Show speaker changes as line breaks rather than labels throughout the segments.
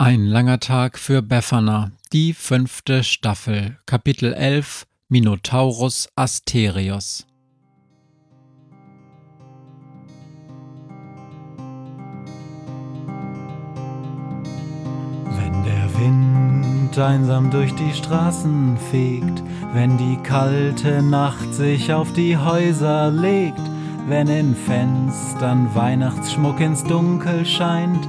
Ein langer Tag für Befana, die fünfte Staffel, Kapitel 11 Minotaurus Asterios.
Wenn der Wind einsam durch die Straßen fegt, wenn die kalte Nacht sich auf die Häuser legt, wenn in Fenstern Weihnachtsschmuck ins Dunkel scheint,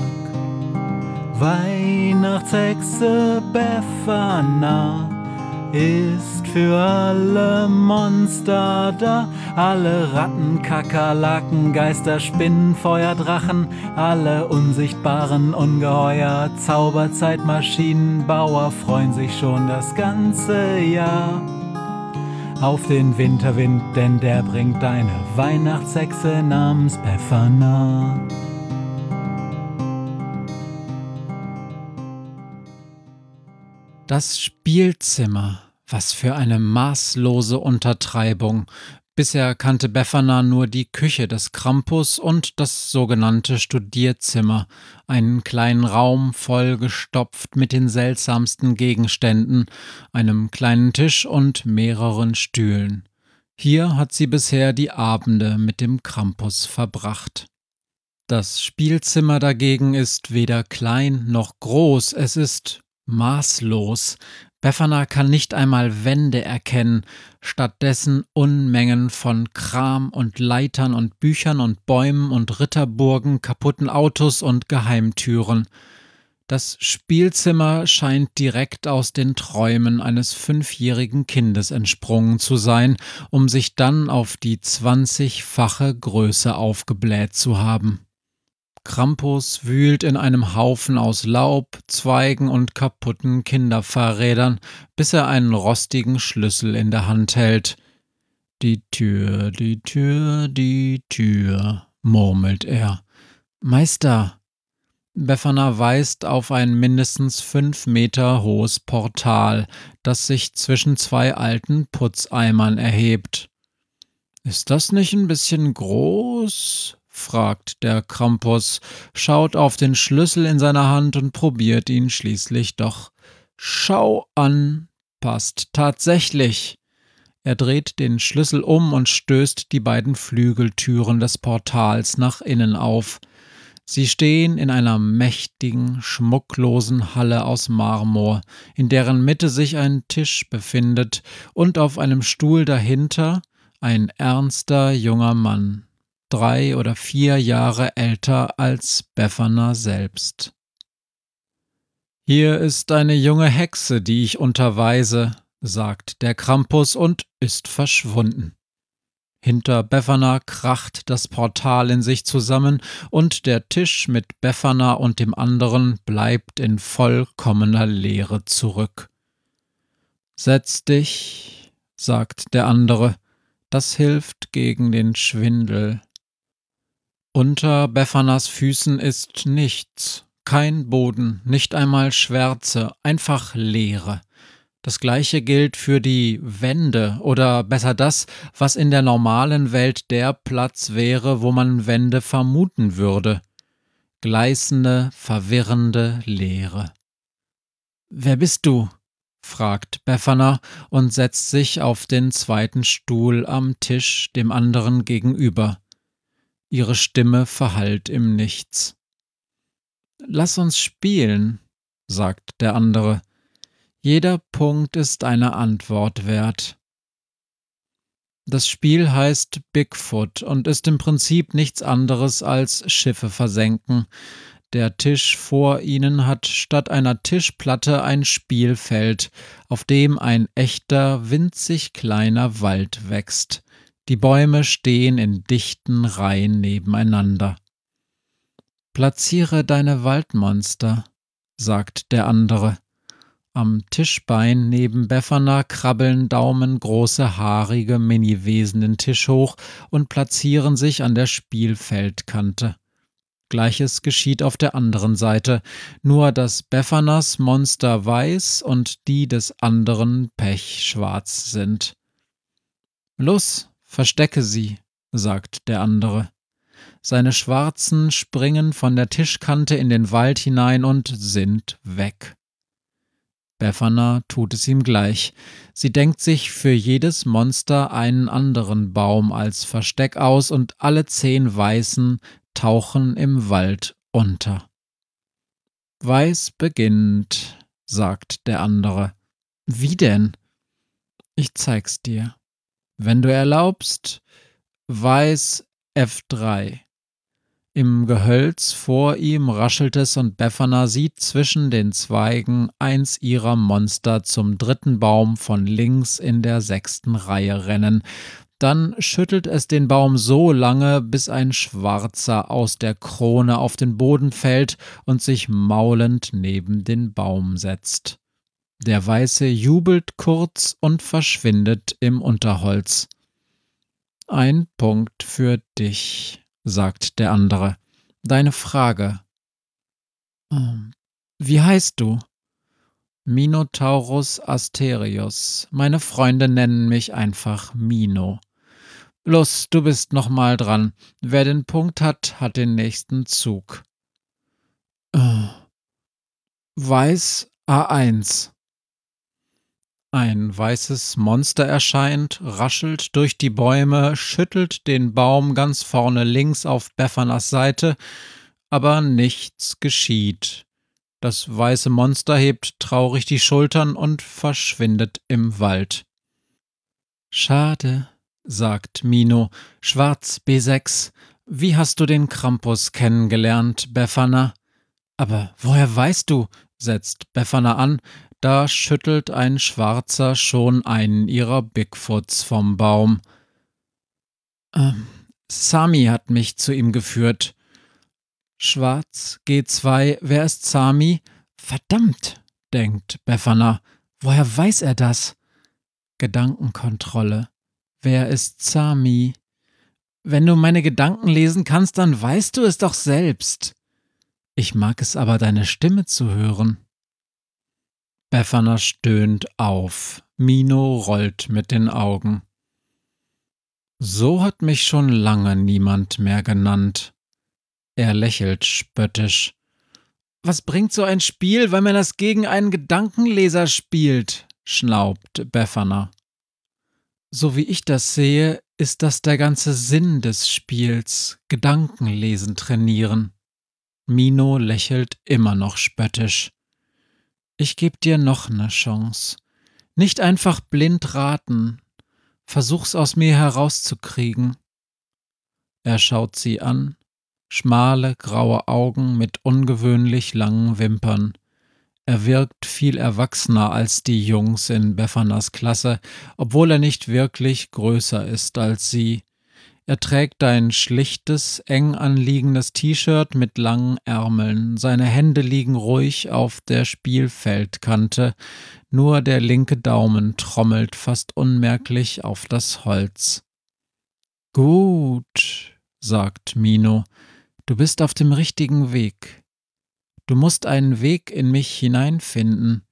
Weihnachtshexe Befana ist für alle Monster da. Alle Ratten, Kakerlaken, Geister, Spinnen, Feuerdrachen, alle unsichtbaren Ungeheuer, Zauberzeitmaschinenbauer freuen sich schon das ganze Jahr auf den Winterwind, denn der bringt deine Weihnachtshexe namens Befana.
Das Spielzimmer. Was für eine maßlose Untertreibung. Bisher kannte Befana nur die Küche des Krampus und das sogenannte Studierzimmer, einen kleinen Raum vollgestopft mit den seltsamsten Gegenständen, einem kleinen Tisch und mehreren Stühlen. Hier hat sie bisher die Abende mit dem Krampus verbracht. Das Spielzimmer dagegen ist weder klein noch groß, es ist maßlos. Befana kann nicht einmal Wände erkennen, stattdessen Unmengen von Kram und Leitern und Büchern und Bäumen und Ritterburgen, kaputten Autos und Geheimtüren. Das Spielzimmer scheint direkt aus den Träumen eines fünfjährigen Kindes entsprungen zu sein, um sich dann auf die zwanzigfache Größe aufgebläht zu haben. Krampus wühlt in einem Haufen aus Laub, Zweigen und kaputten Kinderfahrrädern, bis er einen rostigen Schlüssel in der Hand hält. Die Tür, die Tür, die Tür, murmelt er. Meister! Befana weist auf ein mindestens fünf Meter hohes Portal, das sich zwischen zwei alten Putzeimern erhebt. Ist das nicht ein bisschen groß? Fragt der Krampus, schaut auf den Schlüssel in seiner Hand und probiert ihn schließlich doch. Schau an, passt tatsächlich. Er dreht den Schlüssel um und stößt die beiden Flügeltüren des Portals nach innen auf. Sie stehen in einer mächtigen, schmucklosen Halle aus Marmor, in deren Mitte sich ein Tisch befindet und auf einem Stuhl dahinter ein ernster junger Mann drei oder vier Jahre älter als Befana selbst. Hier ist eine junge Hexe, die ich unterweise, sagt der Krampus und ist verschwunden. Hinter Befana kracht das Portal in sich zusammen und der Tisch mit Befana und dem anderen bleibt in vollkommener Leere zurück. Setz dich, sagt der andere, das hilft gegen den Schwindel. Unter Befanas Füßen ist nichts, kein Boden, nicht einmal Schwärze, einfach Leere. Das gleiche gilt für die Wände oder besser das, was in der normalen Welt der Platz wäre, wo man Wände vermuten würde. Gleißende, verwirrende Leere. Wer bist du? fragt Befana und setzt sich auf den zweiten Stuhl am Tisch dem anderen gegenüber. Ihre Stimme verhallt im Nichts. Lass uns spielen, sagt der andere. Jeder Punkt ist eine Antwort wert. Das Spiel heißt Bigfoot und ist im Prinzip nichts anderes als Schiffe versenken. Der Tisch vor ihnen hat statt einer Tischplatte ein Spielfeld, auf dem ein echter, winzig kleiner Wald wächst. Die Bäume stehen in dichten Reihen nebeneinander. Platziere deine Waldmonster, sagt der andere. Am Tischbein neben Befana krabbeln daumengroße haarige Miniwesen den Tisch hoch und platzieren sich an der Spielfeldkante. Gleiches geschieht auf der anderen Seite, nur dass Beffanas Monster weiß und die des anderen pechschwarz sind. Los, verstecke sie, sagt der andere. Seine Schwarzen springen von der Tischkante in den Wald hinein und sind weg. Befana tut es ihm gleich. Sie denkt sich für jedes Monster einen anderen Baum als Versteck aus und alle zehn Weißen tauchen im Wald unter. Weiß beginnt, sagt der andere. Wie denn? Ich zeig's dir. Wenn du erlaubst, Weiß F3. Im Gehölz vor ihm raschelt es und Befana sieht zwischen den Zweigen eins ihrer Monster zum dritten Baum von links in der sechsten Reihe rennen. Dann schüttelt es den Baum so lange, bis ein Schwarzer aus der Krone auf den Boden fällt und sich maulend neben den Baum setzt. Der Weiße jubelt kurz und verschwindet im Unterholz. Ein Punkt für dich sagt der andere. Deine Frage. Ähm, wie heißt du? Minotaurus Asterius. Meine Freunde nennen mich einfach Mino. Los, du bist noch mal dran. Wer den Punkt hat, hat den nächsten Zug. Äh. Weiß A1. Ein weißes Monster erscheint, raschelt durch die Bäume, schüttelt den Baum ganz vorne links auf Beffanas Seite, aber nichts geschieht. Das weiße Monster hebt traurig die Schultern und verschwindet im Wald. Schade, sagt Mino. Schwarz B6. Wie hast du den Krampus kennengelernt, Befana? Aber woher weißt du? setzt Befana an, da schüttelt ein Schwarzer schon einen ihrer Bigfoots vom Baum. Ähm, Sami hat mich zu ihm geführt. Schwarz, G2, wer ist Sami? Verdammt, denkt Befana. Woher weiß er das? Gedankenkontrolle. Wer ist Sami? Wenn du meine Gedanken lesen kannst, dann weißt du es doch selbst. Ich mag es aber, deine Stimme zu hören. Befana stöhnt auf. Mino rollt mit den Augen. So hat mich schon lange niemand mehr genannt. Er lächelt spöttisch. Was bringt so ein Spiel, wenn man das gegen einen Gedankenleser spielt? schnaubt Befana. So wie ich das sehe, ist das der ganze Sinn des Spiels, Gedankenlesen trainieren. Mino lächelt immer noch spöttisch. Ich gebe dir noch eine Chance. Nicht einfach blind raten. Versuch's aus mir herauszukriegen. Er schaut sie an, schmale graue Augen mit ungewöhnlich langen Wimpern. Er wirkt viel erwachsener als die Jungs in Beffanas Klasse, obwohl er nicht wirklich größer ist als sie. Er trägt ein schlichtes, eng anliegendes T-Shirt mit langen Ärmeln. Seine Hände liegen ruhig auf der Spielfeldkante. Nur der linke Daumen trommelt fast unmerklich auf das Holz. Gut, sagt Mino, du bist auf dem richtigen Weg. Du musst einen Weg in mich hineinfinden.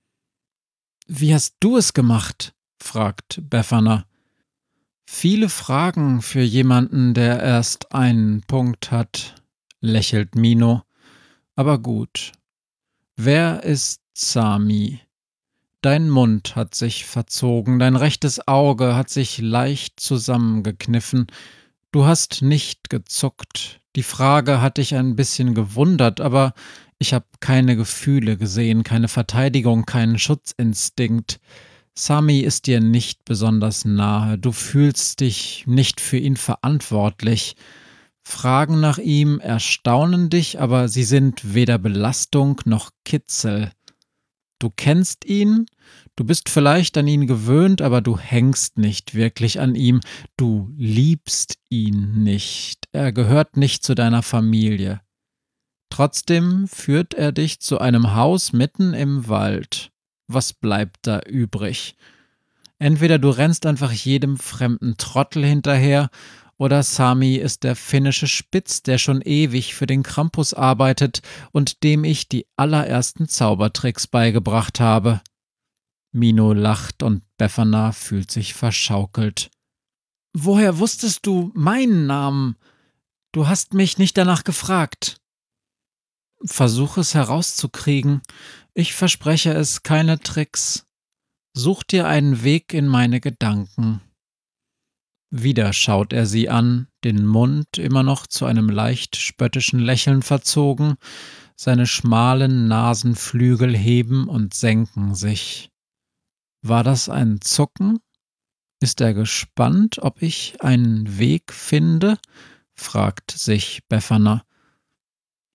Wie hast du es gemacht? fragt Befana. Viele Fragen für jemanden, der erst einen Punkt hat, lächelt Mino. Aber gut. Wer ist Sami? Dein Mund hat sich verzogen, dein rechtes Auge hat sich leicht zusammengekniffen. Du hast nicht gezuckt. Die Frage hat dich ein bisschen gewundert, aber ich habe keine Gefühle gesehen, keine Verteidigung, keinen Schutzinstinkt. Sami ist dir nicht besonders nahe, du fühlst dich nicht für ihn verantwortlich. Fragen nach ihm erstaunen dich, aber sie sind weder Belastung noch Kitzel. Du kennst ihn, du bist vielleicht an ihn gewöhnt, aber du hängst nicht wirklich an ihm, du liebst ihn nicht, er gehört nicht zu deiner Familie. Trotzdem führt er dich zu einem Haus mitten im Wald. Was bleibt da übrig? Entweder du rennst einfach jedem fremden Trottel hinterher, oder Sami ist der finnische Spitz, der schon ewig für den Krampus arbeitet und dem ich die allerersten Zaubertricks beigebracht habe. Mino lacht und Befana fühlt sich verschaukelt. Woher wusstest du meinen Namen? Du hast mich nicht danach gefragt. Versuch es herauszukriegen. Ich verspreche es, keine Tricks. Such dir einen Weg in meine Gedanken. Wieder schaut er sie an, den Mund immer noch zu einem leicht spöttischen Lächeln verzogen, seine schmalen Nasenflügel heben und senken sich. War das ein Zucken? Ist er gespannt, ob ich einen Weg finde? fragt sich Befana.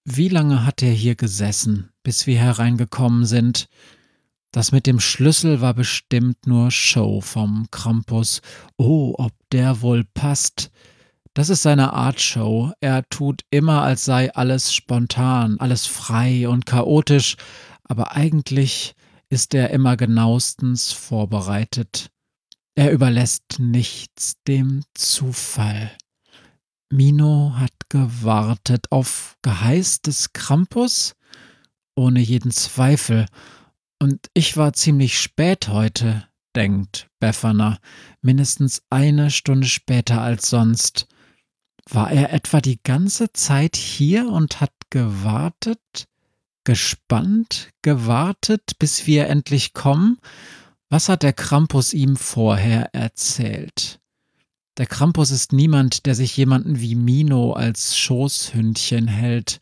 Wie lange hat er hier gesessen, bis wir hereingekommen sind? Das mit dem Schlüssel war bestimmt nur Show vom Krampus. Oh, ob der wohl passt. Das ist seine Art Show. Er tut immer, als sei alles spontan, alles frei und chaotisch, aber eigentlich ist er immer genauestens vorbereitet. Er überlässt nichts dem Zufall. Mino hat gewartet auf Geheiß des Krampus? Ohne jeden Zweifel. Und ich war ziemlich spät heute, denkt Befana, mindestens eine Stunde später als sonst. War er etwa die ganze Zeit hier und hat gewartet? Gespannt, gewartet, bis wir endlich kommen? Was hat der Krampus ihm vorher erzählt? Der Krampus ist niemand, der sich jemanden wie Mino als Schoßhündchen hält.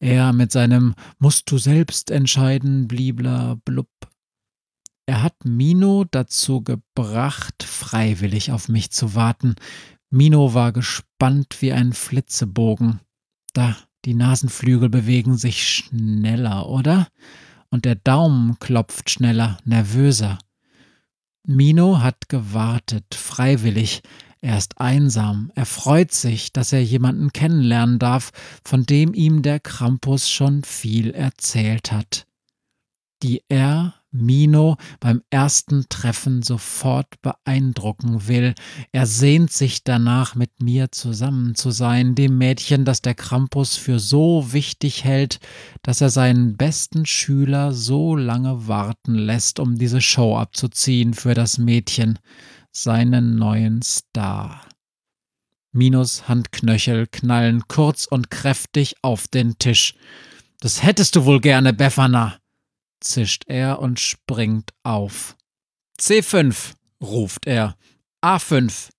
Er mit seinem Musst du selbst entscheiden, blibla blub. Er hat Mino dazu gebracht, freiwillig auf mich zu warten. Mino war gespannt wie ein Flitzebogen. Da, die Nasenflügel bewegen sich schneller, oder? Und der Daumen klopft schneller, nervöser. Mino hat gewartet, freiwillig. Er ist einsam, er freut sich, dass er jemanden kennenlernen darf, von dem ihm der Krampus schon viel erzählt hat. Die er Mino beim ersten Treffen sofort beeindrucken will. Er sehnt sich danach, mit mir zusammen zu sein, dem Mädchen, das der Krampus für so wichtig hält, dass er seinen besten Schüler so lange warten lässt, um diese Show abzuziehen für das Mädchen, seinen neuen Star. Minos Handknöchel knallen kurz und kräftig auf den Tisch. Das hättest du wohl gerne, Befana zischt er und springt auf. C5, ruft er. A5,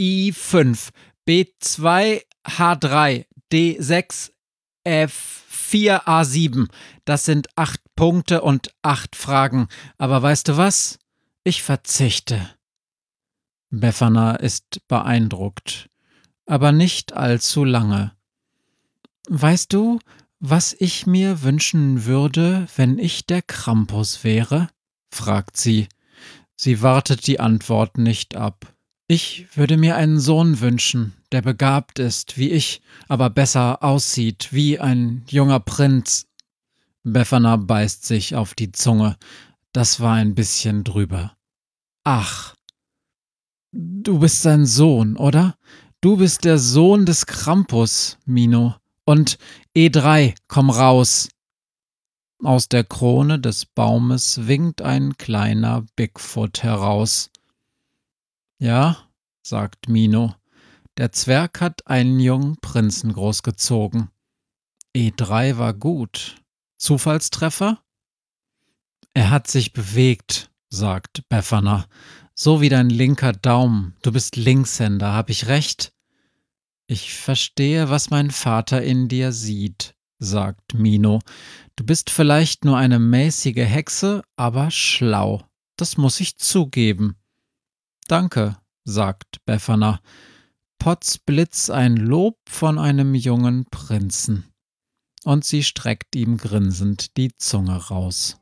I5, B2, H3, D6, F4, A7. Das sind acht Punkte und acht Fragen. Aber weißt du was? Ich verzichte. Befana ist beeindruckt, aber nicht allzu lange. Weißt du, was ich mir wünschen würde, wenn ich der Krampus wäre? fragt sie. Sie wartet die Antwort nicht ab. Ich würde mir einen Sohn wünschen, der begabt ist, wie ich, aber besser aussieht, wie ein junger Prinz. Befana beißt sich auf die Zunge. Das war ein bisschen drüber. Ach. Du bist sein Sohn, oder? Du bist der Sohn des Krampus, Mino. Und E3, komm raus! Aus der Krone des Baumes winkt ein kleiner Bigfoot heraus. Ja, sagt Mino, der Zwerg hat einen jungen Prinzen großgezogen. E3 war gut. Zufallstreffer? Er hat sich bewegt, sagt Befana. So wie dein linker Daumen. Du bist Linkshänder, hab ich recht? Ich verstehe, was mein Vater in dir sieht, sagt Mino. Du bist vielleicht nur eine mäßige Hexe, aber schlau. Das muss ich zugeben. Danke, sagt Befana. Potzblitz ein Lob von einem jungen Prinzen. Und sie streckt ihm grinsend die Zunge raus.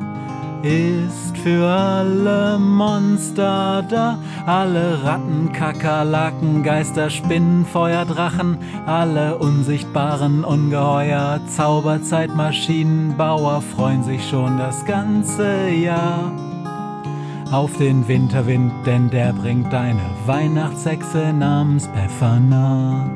ist für alle Monster da, alle Ratten, Kakerlaken, Geister, Spinnen, Feuer, Drachen, alle unsichtbaren Ungeheuer, Zauberzeitmaschinenbauer freuen sich schon das ganze Jahr auf den Winterwind, denn der bringt eine Weihnachtshexe namens Befana.